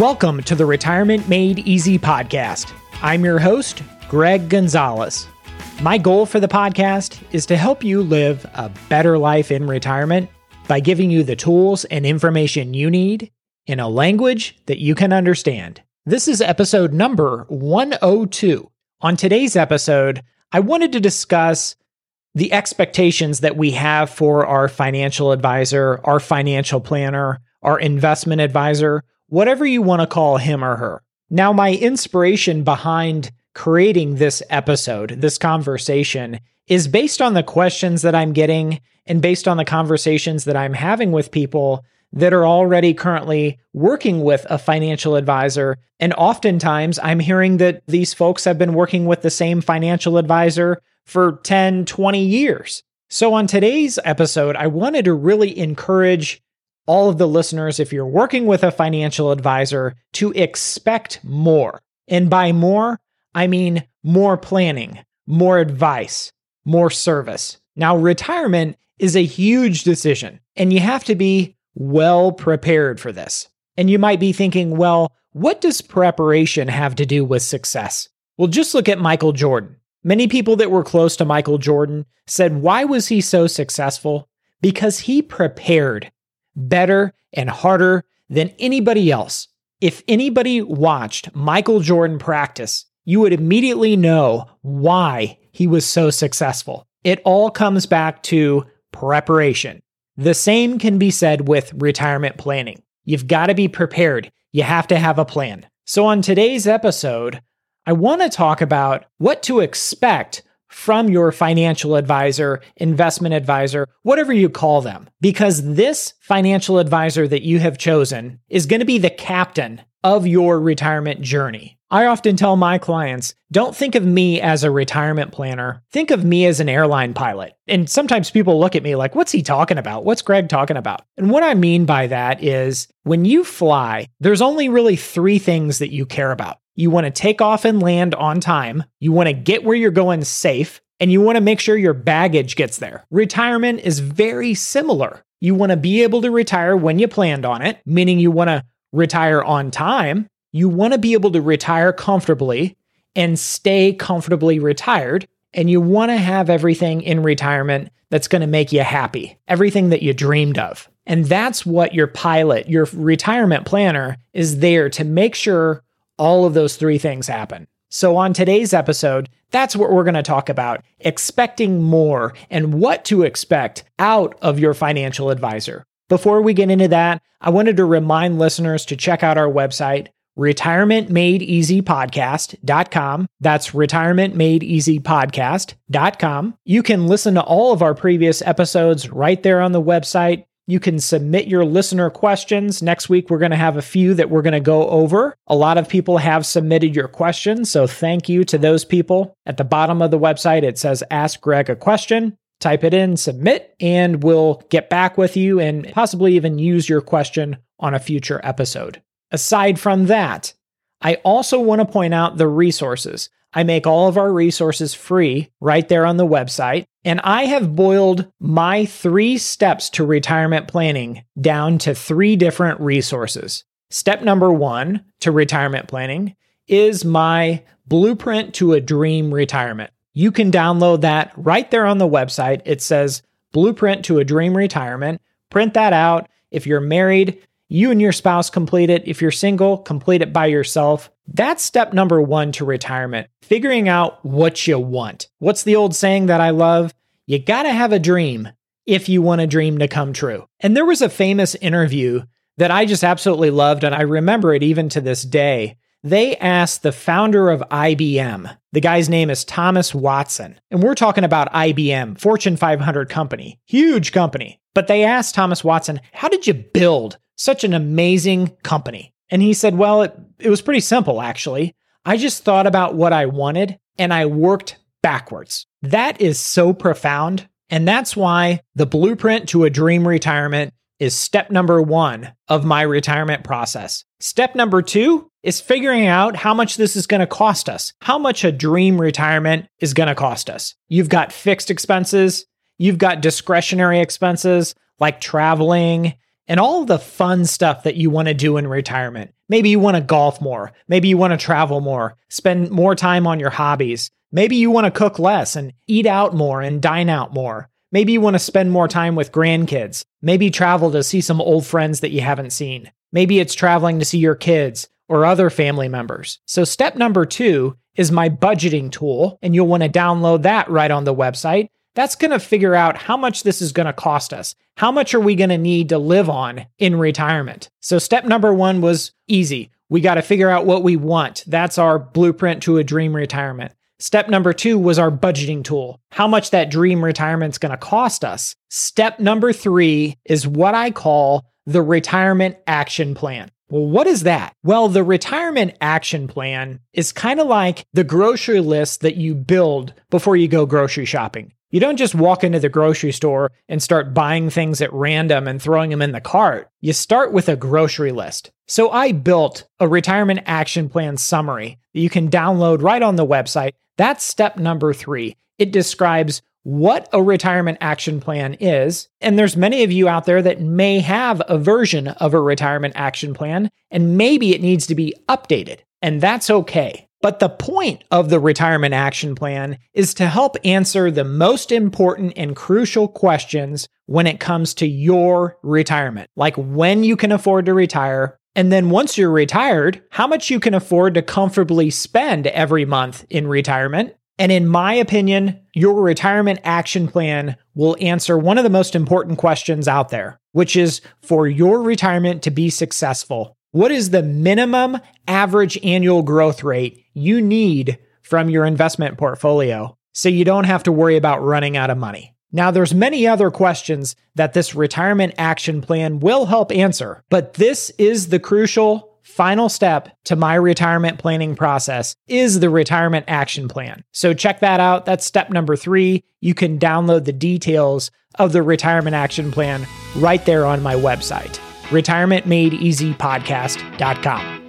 Welcome to the Retirement Made Easy podcast. I'm your host, Greg Gonzalez. My goal for the podcast is to help you live a better life in retirement by giving you the tools and information you need in a language that you can understand. This is episode number 102. On today's episode, I wanted to discuss the expectations that we have for our financial advisor, our financial planner, our investment advisor, whatever you want to call him or her. Now, my inspiration behind creating this episode, this conversation, is based on the questions that I'm getting and based on the conversations that I'm having with people that are already currently working with a financial advisor. And oftentimes I'm hearing that these folks have been working with the same financial advisor for 10, 20 years. So on today's episode, I wanted to really encourage all of the listeners, if you're working with a financial advisor, to expect more. And by more, I mean more planning, more advice, more service. Now, retirement is a huge decision, and you have to be well prepared for this. And you might be thinking, well, what does preparation have to do with success? Well, just look at Michael Jordan. Many people that were close to Michael Jordan said, why was he so successful? Because he prepared better and harder than anybody else. If anybody watched Michael Jordan practice, you would immediately know why he was so successful. It all comes back to preparation. The same can be said with retirement planning. You've got to be prepared. You have to have a plan. So, on today's episode, I want to talk about what to expect from your financial advisor, investment advisor, whatever you call them, because this financial advisor that you have chosen is going to be the captain of your retirement journey. I often tell my clients, don't think of me as a retirement planner. Think of me as an airline pilot. And sometimes people look at me like, what's he talking about? What's Greg talking about? And what I mean by that is when you fly, there's only really three things that you care about. You want to take off and land on time. You want to get where you're going safe. And you want to make sure your baggage gets there. Retirement is very similar. You want to be able to retire when you planned on it, meaning you want to retire on time. You want to be able to retire comfortably and stay comfortably retired. And you want to have everything in retirement that's going to make you happy, everything that you dreamed of. And that's what your pilot, your retirement planner, is there to make sure all of those three things happen. So, on today's episode, that's what we're going to talk about expecting more and what to expect out of your financial advisor. Before we get into that, I wanted to remind listeners to check out our website, retirementmadeeasypodcast.com. That's retirementmadeeasypodcast.com. You can listen to all of our previous episodes right there on the website. You can submit your listener questions. Next week, we're going to have a few that we're going to go over. A lot of people have submitted your questions, so thank you to those people. At the bottom of the website, it says Ask Greg a Question. Type it in, submit, and we'll get back with you and possibly even use your question on a future episode. Aside from that, I also want to point out the resources. I make all of our resources free right there on the website. And I have boiled my three steps to retirement planning down to three different resources. Step number one to retirement planning is my blueprint to a dream retirement. You can download that right there on the website. It says blueprint to a dream retirement. Print that out. If you're married, you and your spouse complete it. If you're single, complete it by yourself. That's step number one to retirement, figuring out what you want. What's the old saying that I love? You gotta have a dream if you want a dream to come true. And there was a famous interview that I just absolutely loved, and I remember it even to this day. They asked the founder of IBM, the guy's name is Thomas Watson, and we're talking about IBM, Fortune 500 company, huge company. But they asked Thomas Watson, How did you build such an amazing company. And he said, Well, it, it was pretty simple, actually. I just thought about what I wanted and I worked backwards. That is so profound. And that's why the blueprint to a dream retirement is step number one of my retirement process. Step number two is figuring out how much this is going to cost us, how much a dream retirement is going to cost us. You've got fixed expenses, you've got discretionary expenses like traveling and all the fun stuff that you want to do in retirement. Maybe you want to golf more. Maybe you want to travel more, spend more time on your hobbies. Maybe you want to cook less and eat out more and dine out more. Maybe you want to spend more time with grandkids. Maybe travel to see some old friends that you haven't seen. Maybe it's traveling to see your kids or other family members. So, step number two is my budgeting tool, and you'll want to download that right on the website. That's going to figure out how much this is going to cost us. How much are we going to need to live on in retirement? So, step number one was easy. We got to figure out what we want. That's our blueprint to a dream retirement. Step number two was our budgeting tool, how much that dream retirement's going to cost us. Step number three is what I call the retirement action plan. Well, what is that? Well, the retirement action plan is kind of like the grocery list that you build before you go grocery shopping. You don't just walk into the grocery store and start buying things at random and throwing them in the cart. You start with a grocery list. So I built a retirement action plan summary that you can download right on the website. That's step number three. It describes what a retirement action plan is. And there's many of you out there that may have a version of a retirement action plan, and maybe it needs to be updated. And that's okay. But the point of the retirement action plan is to help answer the most important and crucial questions when it comes to your retirement, like when you can afford to retire. And then once you're retired, how much you can afford to comfortably spend every month in retirement. And in my opinion, your retirement action plan will answer one of the most important questions out there, which is for your retirement to be successful, what is the minimum average annual growth rate you need from your investment portfolio so you don't have to worry about running out of money? Now there's many other questions that this retirement action plan will help answer, but this is the crucial final step to my retirement planning process is the retirement action plan. So check that out. That's step number 3. You can download the details of the retirement action plan right there on my website retirementmadeeasypodcast.com.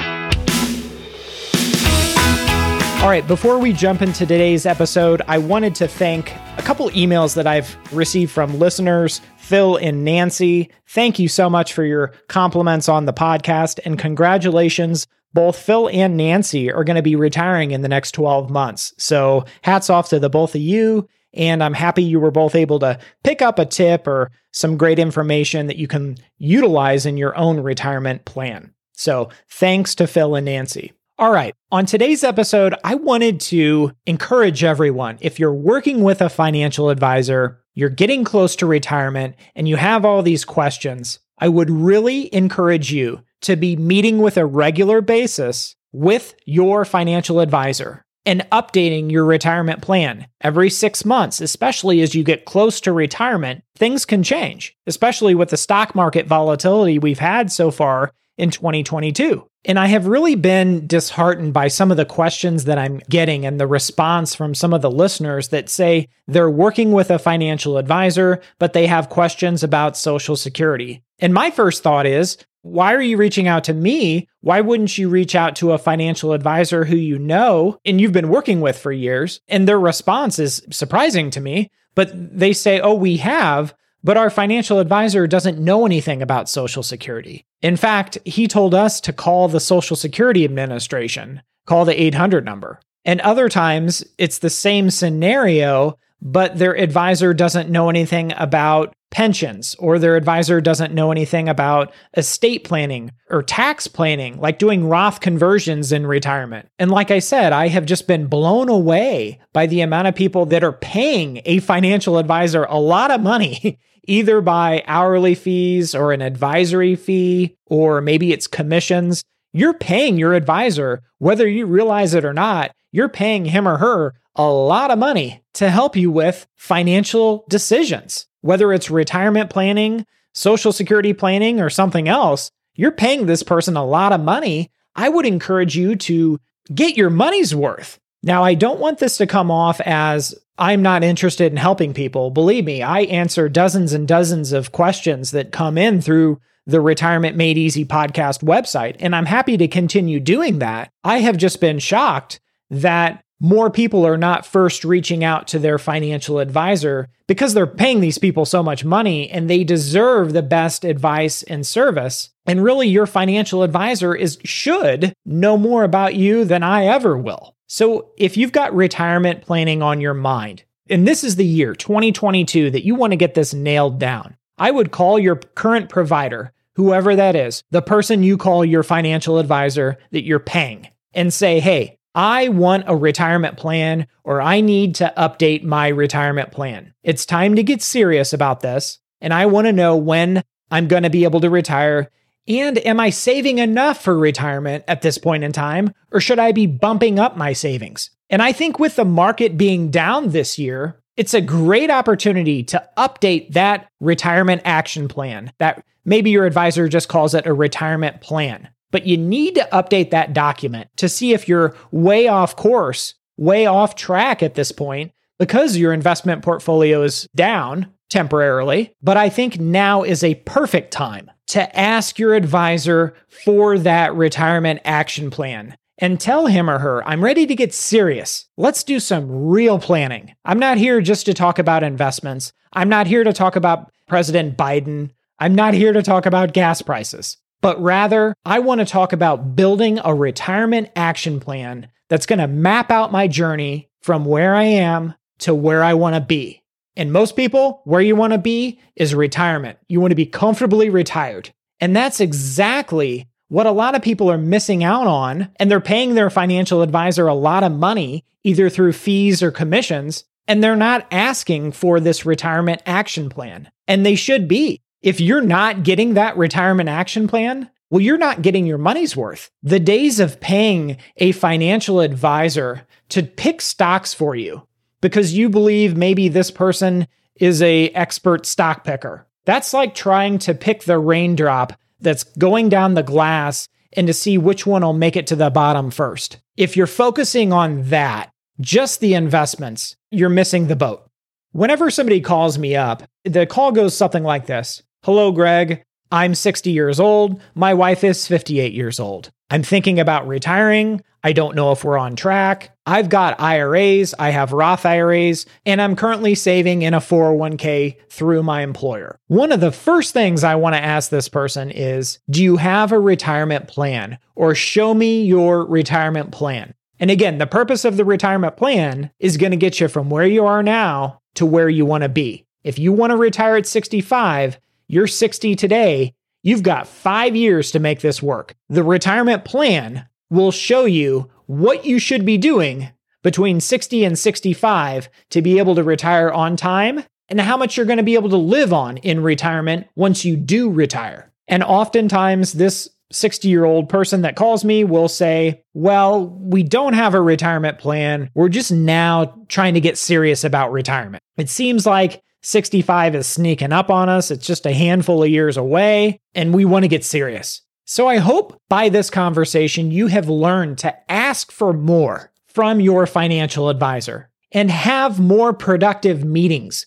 All right, before we jump into today's episode, I wanted to thank a couple emails that I've received from listeners, Phil and Nancy. Thank you so much for your compliments on the podcast and congratulations. Both Phil and Nancy are going to be retiring in the next 12 months. So, hats off to the both of you. And I'm happy you were both able to pick up a tip or some great information that you can utilize in your own retirement plan. So thanks to Phil and Nancy. All right, on today's episode, I wanted to encourage everyone if you're working with a financial advisor, you're getting close to retirement, and you have all these questions, I would really encourage you to be meeting with a regular basis with your financial advisor and updating your retirement plan every six months, especially as you get close to retirement, things can change, especially with the stock market volatility we've had so far in 2022. And I have really been disheartened by some of the questions that I'm getting and the response from some of the listeners that say they're working with a financial advisor, but they have questions about Social Security. And my first thought is, why are you reaching out to me? Why wouldn't you reach out to a financial advisor who you know and you've been working with for years? And their response is surprising to me, but they say, oh, we have, but our financial advisor doesn't know anything about Social Security. In fact, he told us to call the Social Security Administration, call the 800 number. And other times it's the same scenario, but their advisor doesn't know anything about pensions or their advisor doesn't know anything about estate planning or tax planning, like doing Roth conversions in retirement. And like I said, I have just been blown away by the amount of people that are paying a financial advisor a lot of money. Either by hourly fees or an advisory fee, or maybe it's commissions. You're paying your advisor, whether you realize it or not, you're paying him or her a lot of money to help you with financial decisions. Whether it's retirement planning, social security planning, or something else, you're paying this person a lot of money. I would encourage you to get your money's worth. Now, I don't want this to come off as I'm not interested in helping people. Believe me, I answer dozens and dozens of questions that come in through the Retirement Made Easy podcast website, and I'm happy to continue doing that. I have just been shocked that more people are not first reaching out to their financial advisor because they're paying these people so much money and they deserve the best advice and service. And really, your financial advisor is should know more about you than I ever will. So if you've got retirement planning on your mind, and this is the year 2022 that you want to get this nailed down, I would call your current provider, whoever that is, the person you call your financial advisor that you're paying, and say, hey, I want a retirement plan or I need to update my retirement plan. It's time to get serious about this. And I want to know when I'm going to be able to retire. And am I saving enough for retirement at this point in time? Or should I be bumping up my savings? And I think with the market being down this year, it's a great opportunity to update that retirement action plan that maybe your advisor just calls it a retirement plan but you need to update that document to see if you're way off course, way off track at this point because your investment portfolio is down temporarily. But I think now is a perfect time to ask your advisor for that retirement action plan and tell him or her, I'm ready to get serious. Let's do some real planning. I'm not here just to talk about investments. I'm not here to talk about President Biden. I'm not here to talk about gas prices but rather, I want to talk about building a retirement action plan that's going to map out my journey from where I am to where I want to be. And most people, where you want to be is retirement. You want to be comfortably retired. And that's exactly what a lot of people are missing out on. And they're paying their financial advisor a lot of money, either through fees or commissions. And they're not asking for this retirement action plan. And they should be. If you're not getting that retirement action plan, well, you're not getting your money's worth. The days of paying a financial advisor to pick stocks for you because you believe maybe this person is a expert stock picker. That's like trying to pick the raindrop that's going down the glass and to see which one will make it to the bottom first. If you're focusing on that, just the investments, you're missing the boat. Whenever somebody calls me up, the call goes something like this Hello, Greg. I'm 60 years old. My wife is 58 years old. I'm thinking about retiring. I don't know if we're on track. I've got IRAs, I have Roth IRAs, and I'm currently saving in a 401k through my employer. One of the first things I want to ask this person is Do you have a retirement plan? Or show me your retirement plan. And again, the purpose of the retirement plan is going to get you from where you are now to where you want to be. If you want to retire at 65, you're 60 today. You've got five years to make this work. The retirement plan will show you what you should be doing between 60 and 65 to be able to retire on time and how much you're going to be able to live on in retirement once you do retire. And oftentimes, this 60 year old person that calls me will say, Well, we don't have a retirement plan. We're just now trying to get serious about retirement. It seems like 65 is sneaking up on us. It's just a handful of years away, and we want to get serious. So I hope by this conversation, you have learned to ask for more from your financial advisor and have more productive meetings.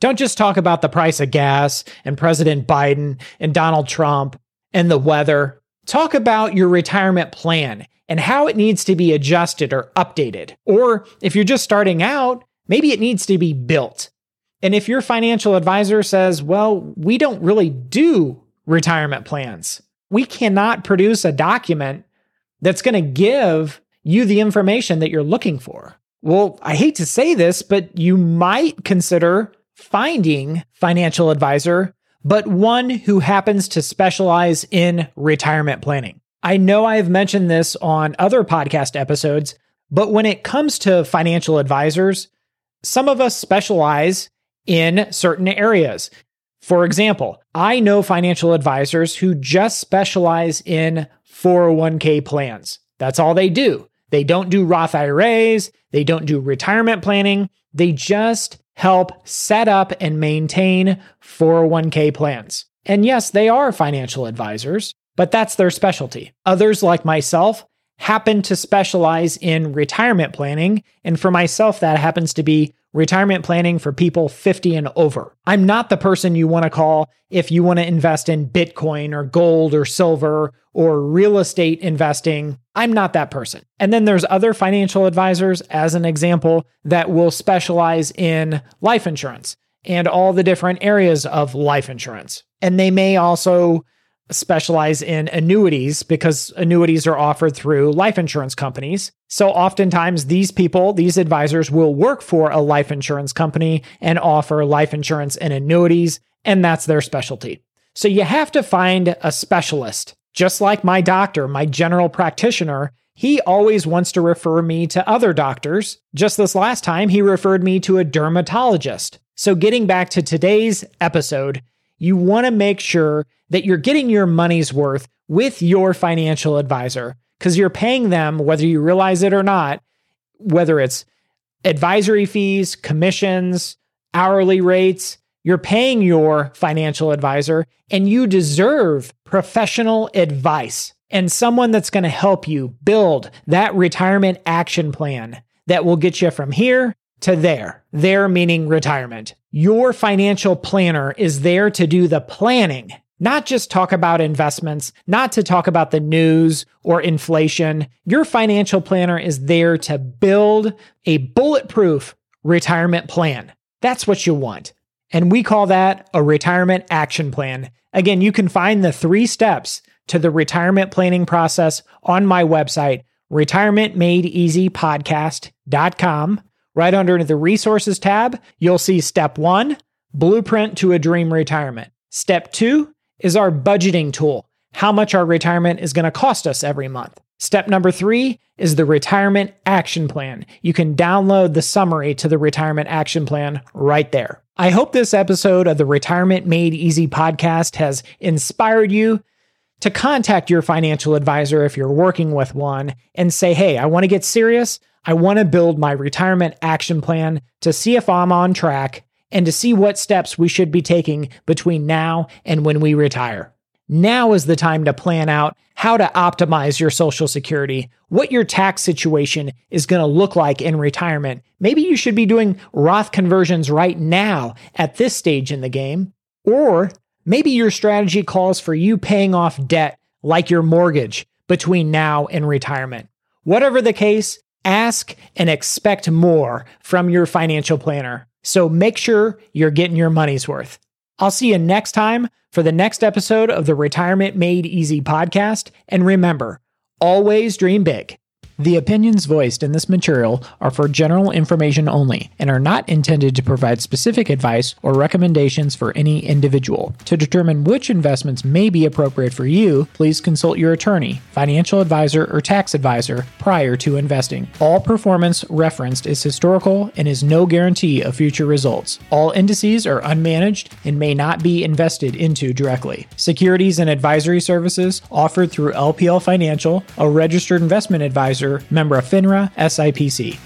Don't just talk about the price of gas and President Biden and Donald Trump and the weather. Talk about your retirement plan and how it needs to be adjusted or updated. Or if you're just starting out, maybe it needs to be built. And if your financial advisor says, well, we don't really do retirement plans, we cannot produce a document that's going to give you the information that you're looking for. Well, I hate to say this, but you might consider finding financial advisor, but one who happens to specialize in retirement planning. I know I've mentioned this on other podcast episodes, but when it comes to financial advisors, some of us specialize in certain areas. For example, I know financial advisors who just specialize in 401k plans. That's all they do. They don't do Roth IRAs, they don't do retirement planning, they just help set up and maintain 401k plans. And yes, they are financial advisors, but that's their specialty. Others, like myself, happen to specialize in retirement planning. And for myself, that happens to be retirement planning for people 50 and over. I'm not the person you want to call if you want to invest in Bitcoin or gold or silver or real estate investing. I'm not that person. And then there's other financial advisors, as an example, that will specialize in life insurance and all the different areas of life insurance. And they may also specialize in annuities because annuities are offered through life insurance companies. So oftentimes these people, these advisors will work for a life insurance company and offer life insurance and annuities, and that's their specialty. So you have to find a specialist. Just like my doctor, my general practitioner, he always wants to refer me to other doctors. Just this last time, he referred me to a dermatologist. So getting back to today's episode, you want to make sure that you're getting your money's worth with your financial advisor because you're paying them, whether you realize it or not, whether it's advisory fees, commissions, hourly rates, you're paying your financial advisor and you deserve professional advice and someone that's going to help you build that retirement action plan that will get you from here to there. There meaning retirement. Your financial planner is there to do the planning, not just talk about investments, not to talk about the news or inflation. Your financial planner is there to build a bulletproof retirement plan. That's what you want. And we call that a retirement action plan. Again, you can find the three steps to the retirement planning process on my website, retirementmadeeasypodcast.com. Right under the resources tab, you'll see step one, blueprint to a dream retirement. Step two is our budgeting tool, how much our retirement is going to cost us every month. Step number three is the retirement action plan. You can download the summary to the retirement action plan right there. I hope this episode of the Retirement Made Easy podcast has inspired you to contact your financial advisor if you're working with one and say, hey, I want to get serious. I want to build my retirement action plan to see if I'm on track and to see what steps we should be taking between now and when we retire. Now is the time to plan out how to optimize your Social Security, what your tax situation is going to look like in retirement. Maybe you should be doing Roth conversions right now at this stage in the game. Or maybe your strategy calls for you paying off debt like your mortgage between now and retirement. Whatever the case, ask and expect more from your financial planner. So make sure you're getting your money's worth. I'll see you next time for the next episode of the Retirement Made Easy podcast. And remember, always dream big. The opinions voiced in this material are for general information only and are not intended to provide specific advice or recommendations for any individual. To determine which investments may be appropriate for you, please consult your attorney, financial advisor, or tax advisor prior to investing. All performance referenced is historical and is no guarantee of future results. All indices are unmanaged and may not be invested into directly. Securities and advisory services offered through LPL Financial, a registered investment advisor member of FINRA SIPC.